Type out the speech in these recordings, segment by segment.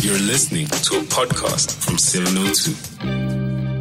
You're listening to a podcast from 702.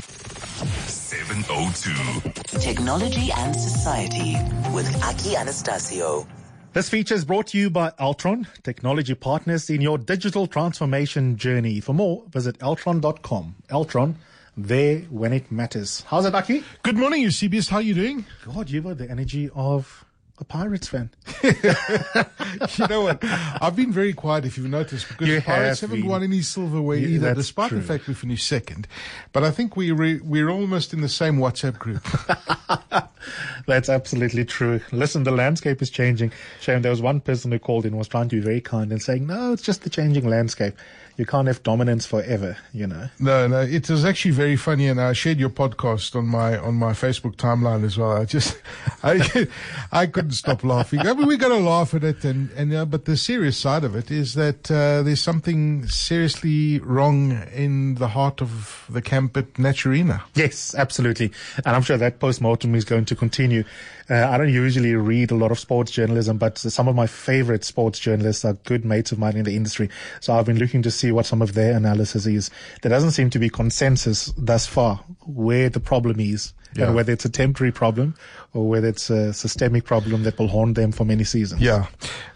702. Technology and Society with Aki Anastasiou. This feature is brought to you by Altron, technology partners in your digital transformation journey. For more, visit altron.com. Altron, there when it matters. How's it, Aki? Good morning, Eusebius. How are you doing? God, you were the energy of a Pirates fan. you know what? I've been very quiet, if you've noticed, because You the Pirates have haven't been. won any silverware Yeah, either, despite true. the fact we finished second. But I think we re- we're almost in the same WhatsApp group. That's absolutely true. Listen, the landscape is changing. Shame there was one person who called in was trying to be very kind and saying, no, it's just the changing landscape. You can't have dominance forever, you know. no, no, it was actually very funny, and I shared your podcast on my on my Facebook timeline as well. I just, I, I couldn't stop laughing. I mean, we got to laugh at it, and and uh, but the serious side of it is that uh, there's something seriously wrong in the heart of the camp at Naturena. Yes, absolutely. And I'm sure that post-mortem is going to continue. Uh, I don't usually read a lot of sports journalism, but some of my favorite sports journalists are good mates of mine in the industry. So I've been looking to see what some of their analysis is. There doesn't seem to be consensus thus far where the problem is Yeah. and whether it's a temporary problem or whether it's a systemic problem that will haunt them for many seasons. Yeah,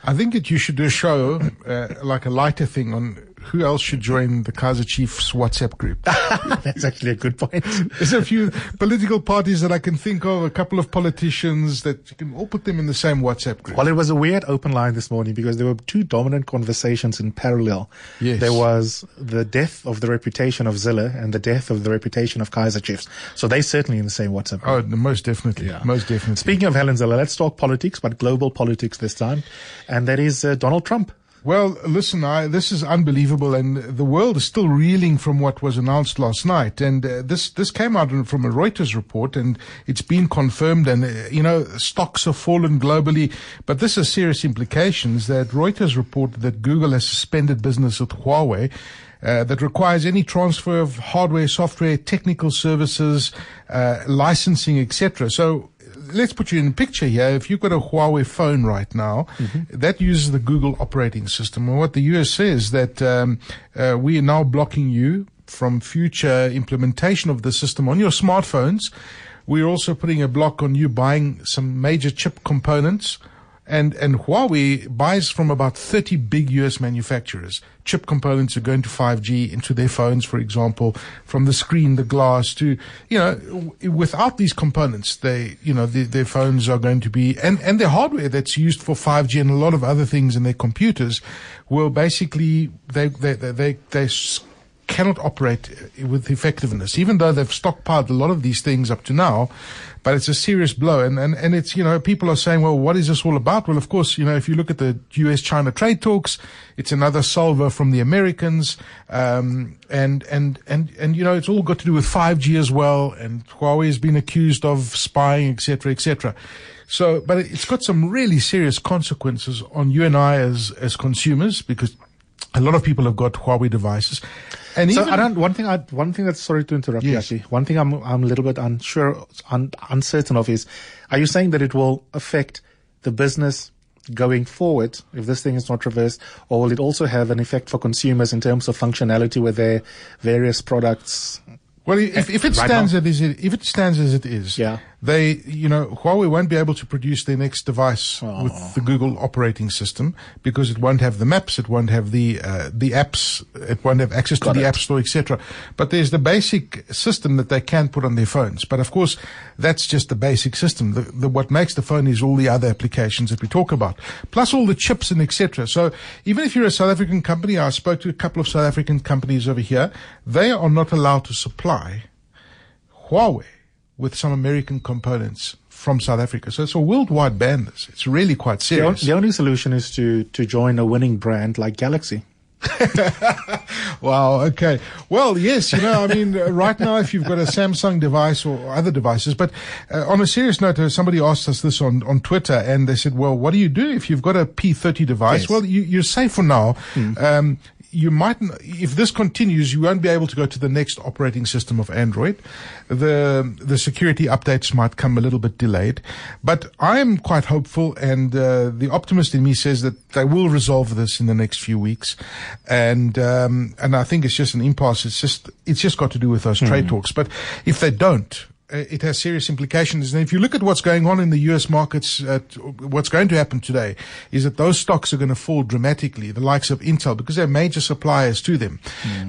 I think that you should do a show, uh, like a lighter thing on who else should join the Kaizer Chiefs WhatsApp group. That's actually a good point. There's a few political parties that I can think of, a couple of politicians that you can all put them in the same WhatsApp group. Well, it was a weird open line this morning because there were two dominant conversations in parallel. Yes. There was the death of the reputation of Zille and the death of the reputation of Kaizer Chiefs. So they certainly in the same WhatsApp. Oh, group. no, most definitely, Yeah. most definitely. Speaking of Helen Zille, let's talk politics, but global politics this time. And that is uh, Donald Trump. Well, listen, I, this is unbelievable, and the world is still reeling from what was announced last night. And uh, this this came out from a Reuters report, and it's been confirmed. And uh, you know, stocks have fallen globally, but this has serious implications. That Reuters reported that Google has suspended business with Huawei. Uh, that requires any transfer of hardware, software, technical services, uh, licensing, etc. So let's put you in a picture here. If you've got a Huawei phone right now, that uses the Google operating system. And what the US says that um, uh, we are now blocking you from future implementation of the system on your smartphones. We're also putting a block on you buying some major chip components. And, and Huawei buys from about 30 big US manufacturers. Chip components are going to 5G into their phones, for example, from the screen, the glass to, you know, w- without these components, they, you know, their, their phones are going to be, and, and their hardware that's used for 5G and a lot of other things in their computers will basically, they, they, they, they, they cannot operate with effectiveness, even though they've stockpiled a lot of these things up to now. But it's a serious blow. And, and, and it's, you know, people are saying, well, what is this all about? Well, of course, you know, if you look at the US China trade talks, it's another salvo from the Americans. Um, and, and, and, and, you know, it's all got to do with 5G as well. And Huawei has been accused of spying, et cetera, et cetera. So, but it's got some really serious consequences on you and I as, as consumers because a lot of people have got Huawei devices. And So even, I don't. One thing. I, one thing that's sorry to interrupt Yes. you. Actually, one thing I'm I'm a little bit unsure, un, uncertain of is, are you saying that it will affect the business going forward if this thing is not reversed, or will it also have an effect for consumers in terms of functionality with their various products? well, if, if it Right stands now. as it, if it stands as it is, Yeah. They, you know, Huawei won't be able to produce their next device with the Google operating system because it won't have the maps, it won't have the uh, the apps, it won't have access Got to the. App Store, etc. But there's the basic system that they can put on their phones. But of course, that's just the basic system. The, the, what makes the phone is all the other applications that we talk about, plus all the chips and etc. So even if you're a South African company, I spoke to a couple of South African companies over here. They are not allowed to supply Huawei with some American components from South Africa. So it's a worldwide ban. This it's really quite serious. the only solution is to to join a winning brand like Galaxy. Wow. Okay. Well, yes. You know, I mean, uh, right now, if you've got a Samsung device or other devices, but uh, on a serious note, uh, somebody asked us this on, on Twitter and they said, well, what do you do if you've got a P30 device? Yes. Well, you, you're safe for now. Um, you might, if this continues, you won't be able to go to the next operating system of Android. The, the security updates might come a little bit delayed, but I'm quite hopeful and, uh, the optimist in me says that they will resolve this in the next few weeks. And, um, and I think it's just an impasse. It's just, it's just got to do with those trade talks. But if they don't, it has serious implications. And if you look at what's going on in the US markets, uh, what's going to happen today is that those stocks are going to fall dramatically, the likes of Intel, because they're major suppliers to them.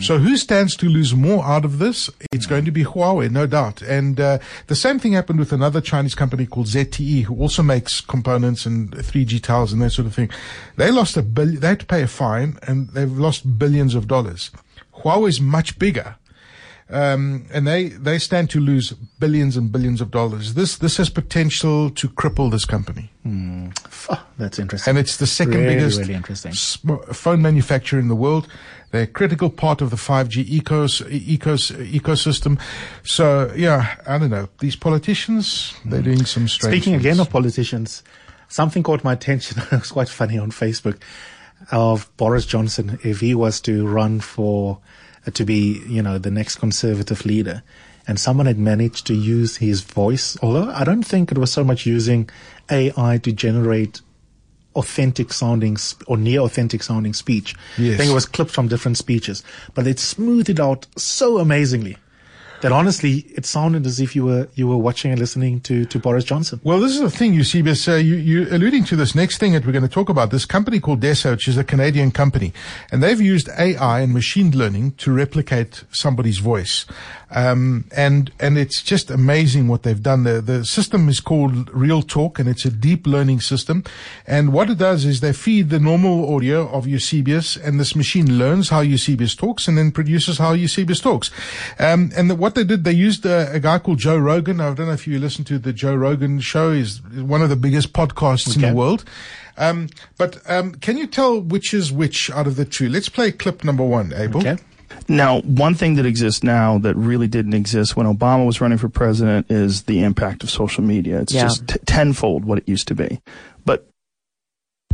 So who stands to lose more out of this? It's going to be Huawei, no doubt. And uh, the same thing happened with another Chinese company called ZTE, who also makes components and 3G towers and that sort of thing. They lost a billion, they had to pay a fine and they've lost billions of dollars. Huawei is much bigger um, and they they stand to lose billions and billions of dollars. This this has potential to cripple this company, Oh, that's interesting. and it's the second Really, biggest really interesting. phone manufacturer in the world. They're a critical part of the 5G ecos, ecos, ecosystem. So yeah, I don't know. These politicians, they're doing some strange. Speaking again of politicians, something caught my attention. it was quite funny on Facebook of Boris Johnson if he was to run for to be, you know, the next conservative leader. And someone had managed to use his voice, although I don't think it was so much using AI to generate authentic sounding sp- or near authentic sounding speech. Yes. I think it was clips from different speeches, but it smoothed it out so amazingly that honestly, it sounded as if you were you were watching and listening to to Boris Johnson. Well, this is the thing, you see, uh, you you're alluding to this next thing that we're going to talk about. This company called Dessa, which is a Canadian company, and they've used AI and machine learning to replicate somebody's voice. Um, and, and it's just amazing what they've done. The, the system is called Real Talk and it's a deep learning system. And what it does is they feed the normal audio of Eusebius and this machine learns how Eusebius talks and then produces how Eusebius talks. Um, and the, what they did, they used a, a guy called Joe Rogan. I don't know if you listen to the Joe Rogan show. Is one of the biggest podcasts in the world. Um, but um, can you tell which is which out of the two? Let's play clip number one, Abel. Okay. Now, one thing that exists now that really didn't exist when Obama was running for president is the impact of social media. It's Yeah. just t- tenfold what it used to be. But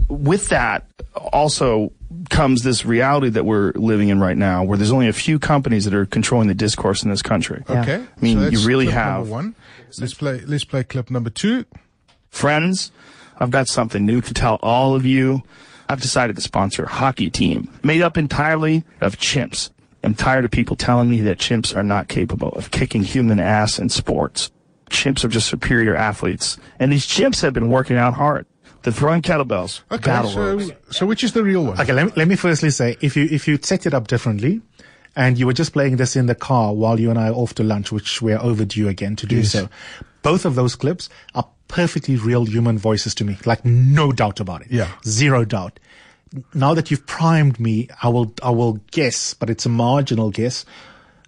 with that also comes this reality that we're living in right now where there's only a few companies that are controlling the discourse in this country. Okay. I mean, so you really clip have- number one. Let's play. Let's play clip number two. Friends, I've got something new to tell all of you. I've decided to sponsor a hockey team made up entirely of chimps. I'm tired of people telling me that chimps are not capable of kicking human ass in sports. Chimps are just superior athletes. And these chimps have been working out hard. They're throwing kettlebells, Okay. battle So, ropes. so which is the real one? Okay, let me, let me firstly say, if you, if you set it up differently and you were just playing this in the car while you and I are off to lunch, which we're overdue again to do Yes. so, both of those clips are perfectly real human voices to me. Like no doubt about it. Yeah. Zero doubt. Now that you've primed me, I will, I will guess, but it's a marginal guess.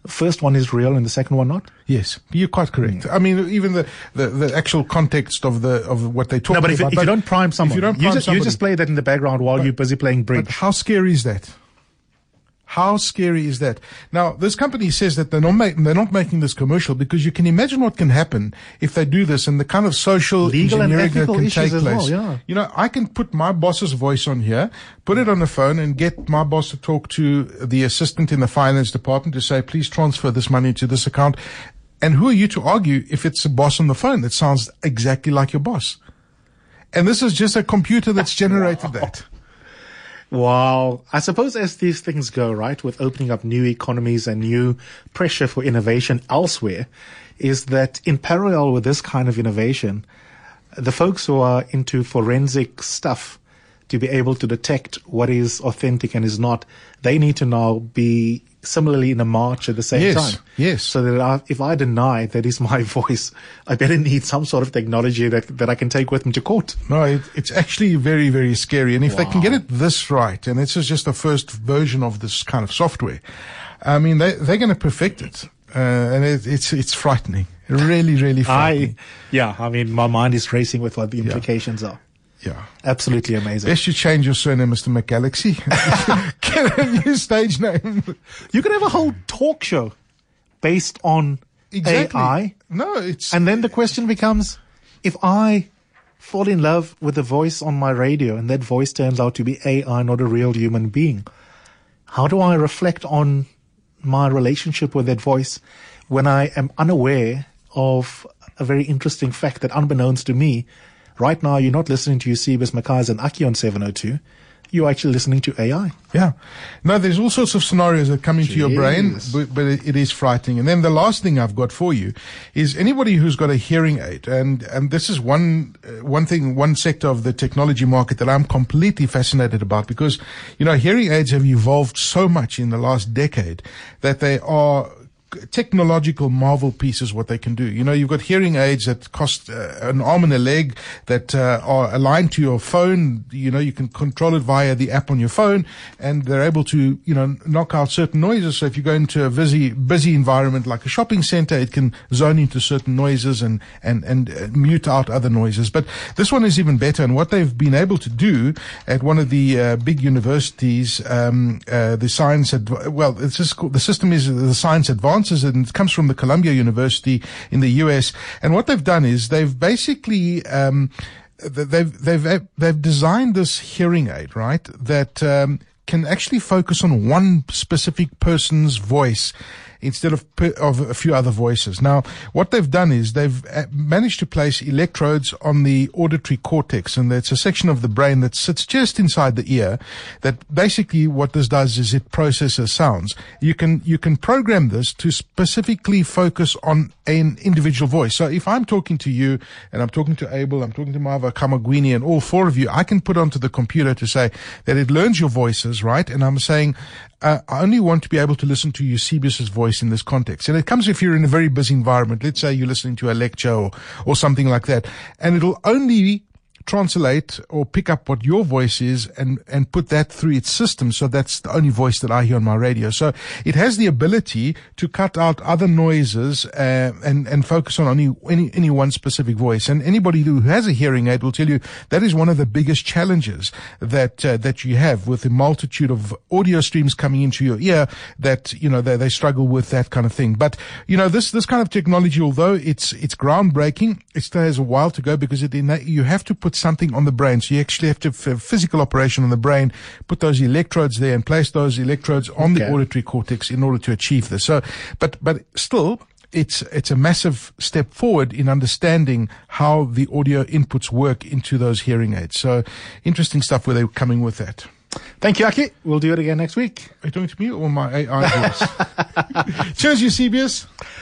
First one is real and the second one not. Yes, you're quite correct. Hmm. I mean, even the, the, the actual context of the of what they talk No, but about. if, you don't prime someone, you don't you prime just, you just play that in the background while you're busy playing bridge. But how scary is that? How scary is that? Now, this company says that they're not, ma- they're not making this commercial because you can imagine what can happen if they do this and the kind of social Legal and engineering that can take as well, place. yeah. You know, I can put my boss's voice on here, put it on the phone and get my boss to talk to the assistant in the finance department to say, please transfer this money to this account. And who are you to argue if it's a boss on the phone that sounds exactly like your boss? And this is just a computer that's generated that. Wow. I suppose as these things go, right, with opening up new economies and new pressure for innovation elsewhere, is that in parallel with this kind of innovation, the folks who are into forensic stuff to be able to detect what is authentic and is not, they need to now be similarly in a march at the same Yes, time. yes. So that I, if I deny that is my voice, I better need some sort of technology that, that I can take with me to court. No, it, it's actually very, very scary. And if they can get it this right, and this is just the first version of this kind of software, I mean, they, they're going to perfect it. Uh, and it, it's, it's frightening. Really, really frightening. I, yeah, I mean, my mind is racing with what the implications are. Yeah. Absolutely amazing. Best you change your surname, Mr. McGalaxy. Get a new stage name. You could have a whole talk show based on Exactly. AI. No, it's, And then the question becomes, if I fall in love with a voice on my radio and that voice turns out to be AI, not a real human being, how do I reflect on my relationship with that voice when I am unaware of a very interesting fact that unbeknownst to me, right now you're not listening to Eusebius McKaiser and Aki on 702. You're actually listening to AI. Yeah. No, there's all sorts of scenarios that come into your brain, but, but it, it is frightening. And then the last thing I've got for you is anybody who's got a hearing aid, and, and this is one, uh, one thing, one sector of the technology market that I'm completely fascinated about because, you know, hearing aids have evolved so much in the last decade that they are technological marvel pieces what they can do. You know, you've got hearing aids that cost uh, an arm and a leg that uh, are aligned to your phone. You know, you can control it via the app on your phone and they're able to, you know, knock out certain noises. So if you go into a busy, busy environment like a shopping center, it can zone into certain noises and, and, and uh, mute out other noises. But this one is even better. And what they've been able to do at one of the uh, big universities, um, uh, the science, adv- well, it's just called, the system is the science and it comes from the Columbia University in the US. And what they've done is they've basically, um, they've, they've, they've designed this hearing aid, right? That, um, can actually focus on one specific person's voice instead of of a few other voices. Now, what they've done is they've uh, managed to place electrodes on the auditory cortex, and it's a section of the brain that sits just inside the ear. That basically what this does is it processes sounds. You can you can program this to specifically focus on an individual voice. So if I'm talking to you and I'm talking to Abel, I'm talking to Marva Kamagwini, and all four of you, I can put onto the computer to say that it learns your voices, right? And I'm saying uh, I only want to be able to listen to Eusebius's voice in this context. And it comes if you're in a very busy environment. Let's say you're listening to a lecture or, or something like that. And it'll only translate or pick up what your voice is and, and put that through its system. So that's the only voice that I hear on my radio. So it has the ability to cut out other noises, uh, and, and focus on only any, any one specific voice. And anybody who has a hearing aid will tell you that is one of the biggest challenges that, uh, that you have with the multitude of audio streams coming into your ear that, you know, they, they struggle with that kind of thing. But, you know, this, this kind of technology, although it's, it's groundbreaking, it still has a while to go because it, you have to put something on the brain. So you actually have to have a physical operation on the brain, put those electrodes there and place those electrodes on the auditory cortex in order to achieve this. So, but, but still, it's, it's a massive step forward in understanding how the audio inputs work into those hearing aids. So interesting stuff where they're coming with that. Thank you, Aki. We'll do it again next week. Are you talking to me or my AI voice? Cheers, Eusebius.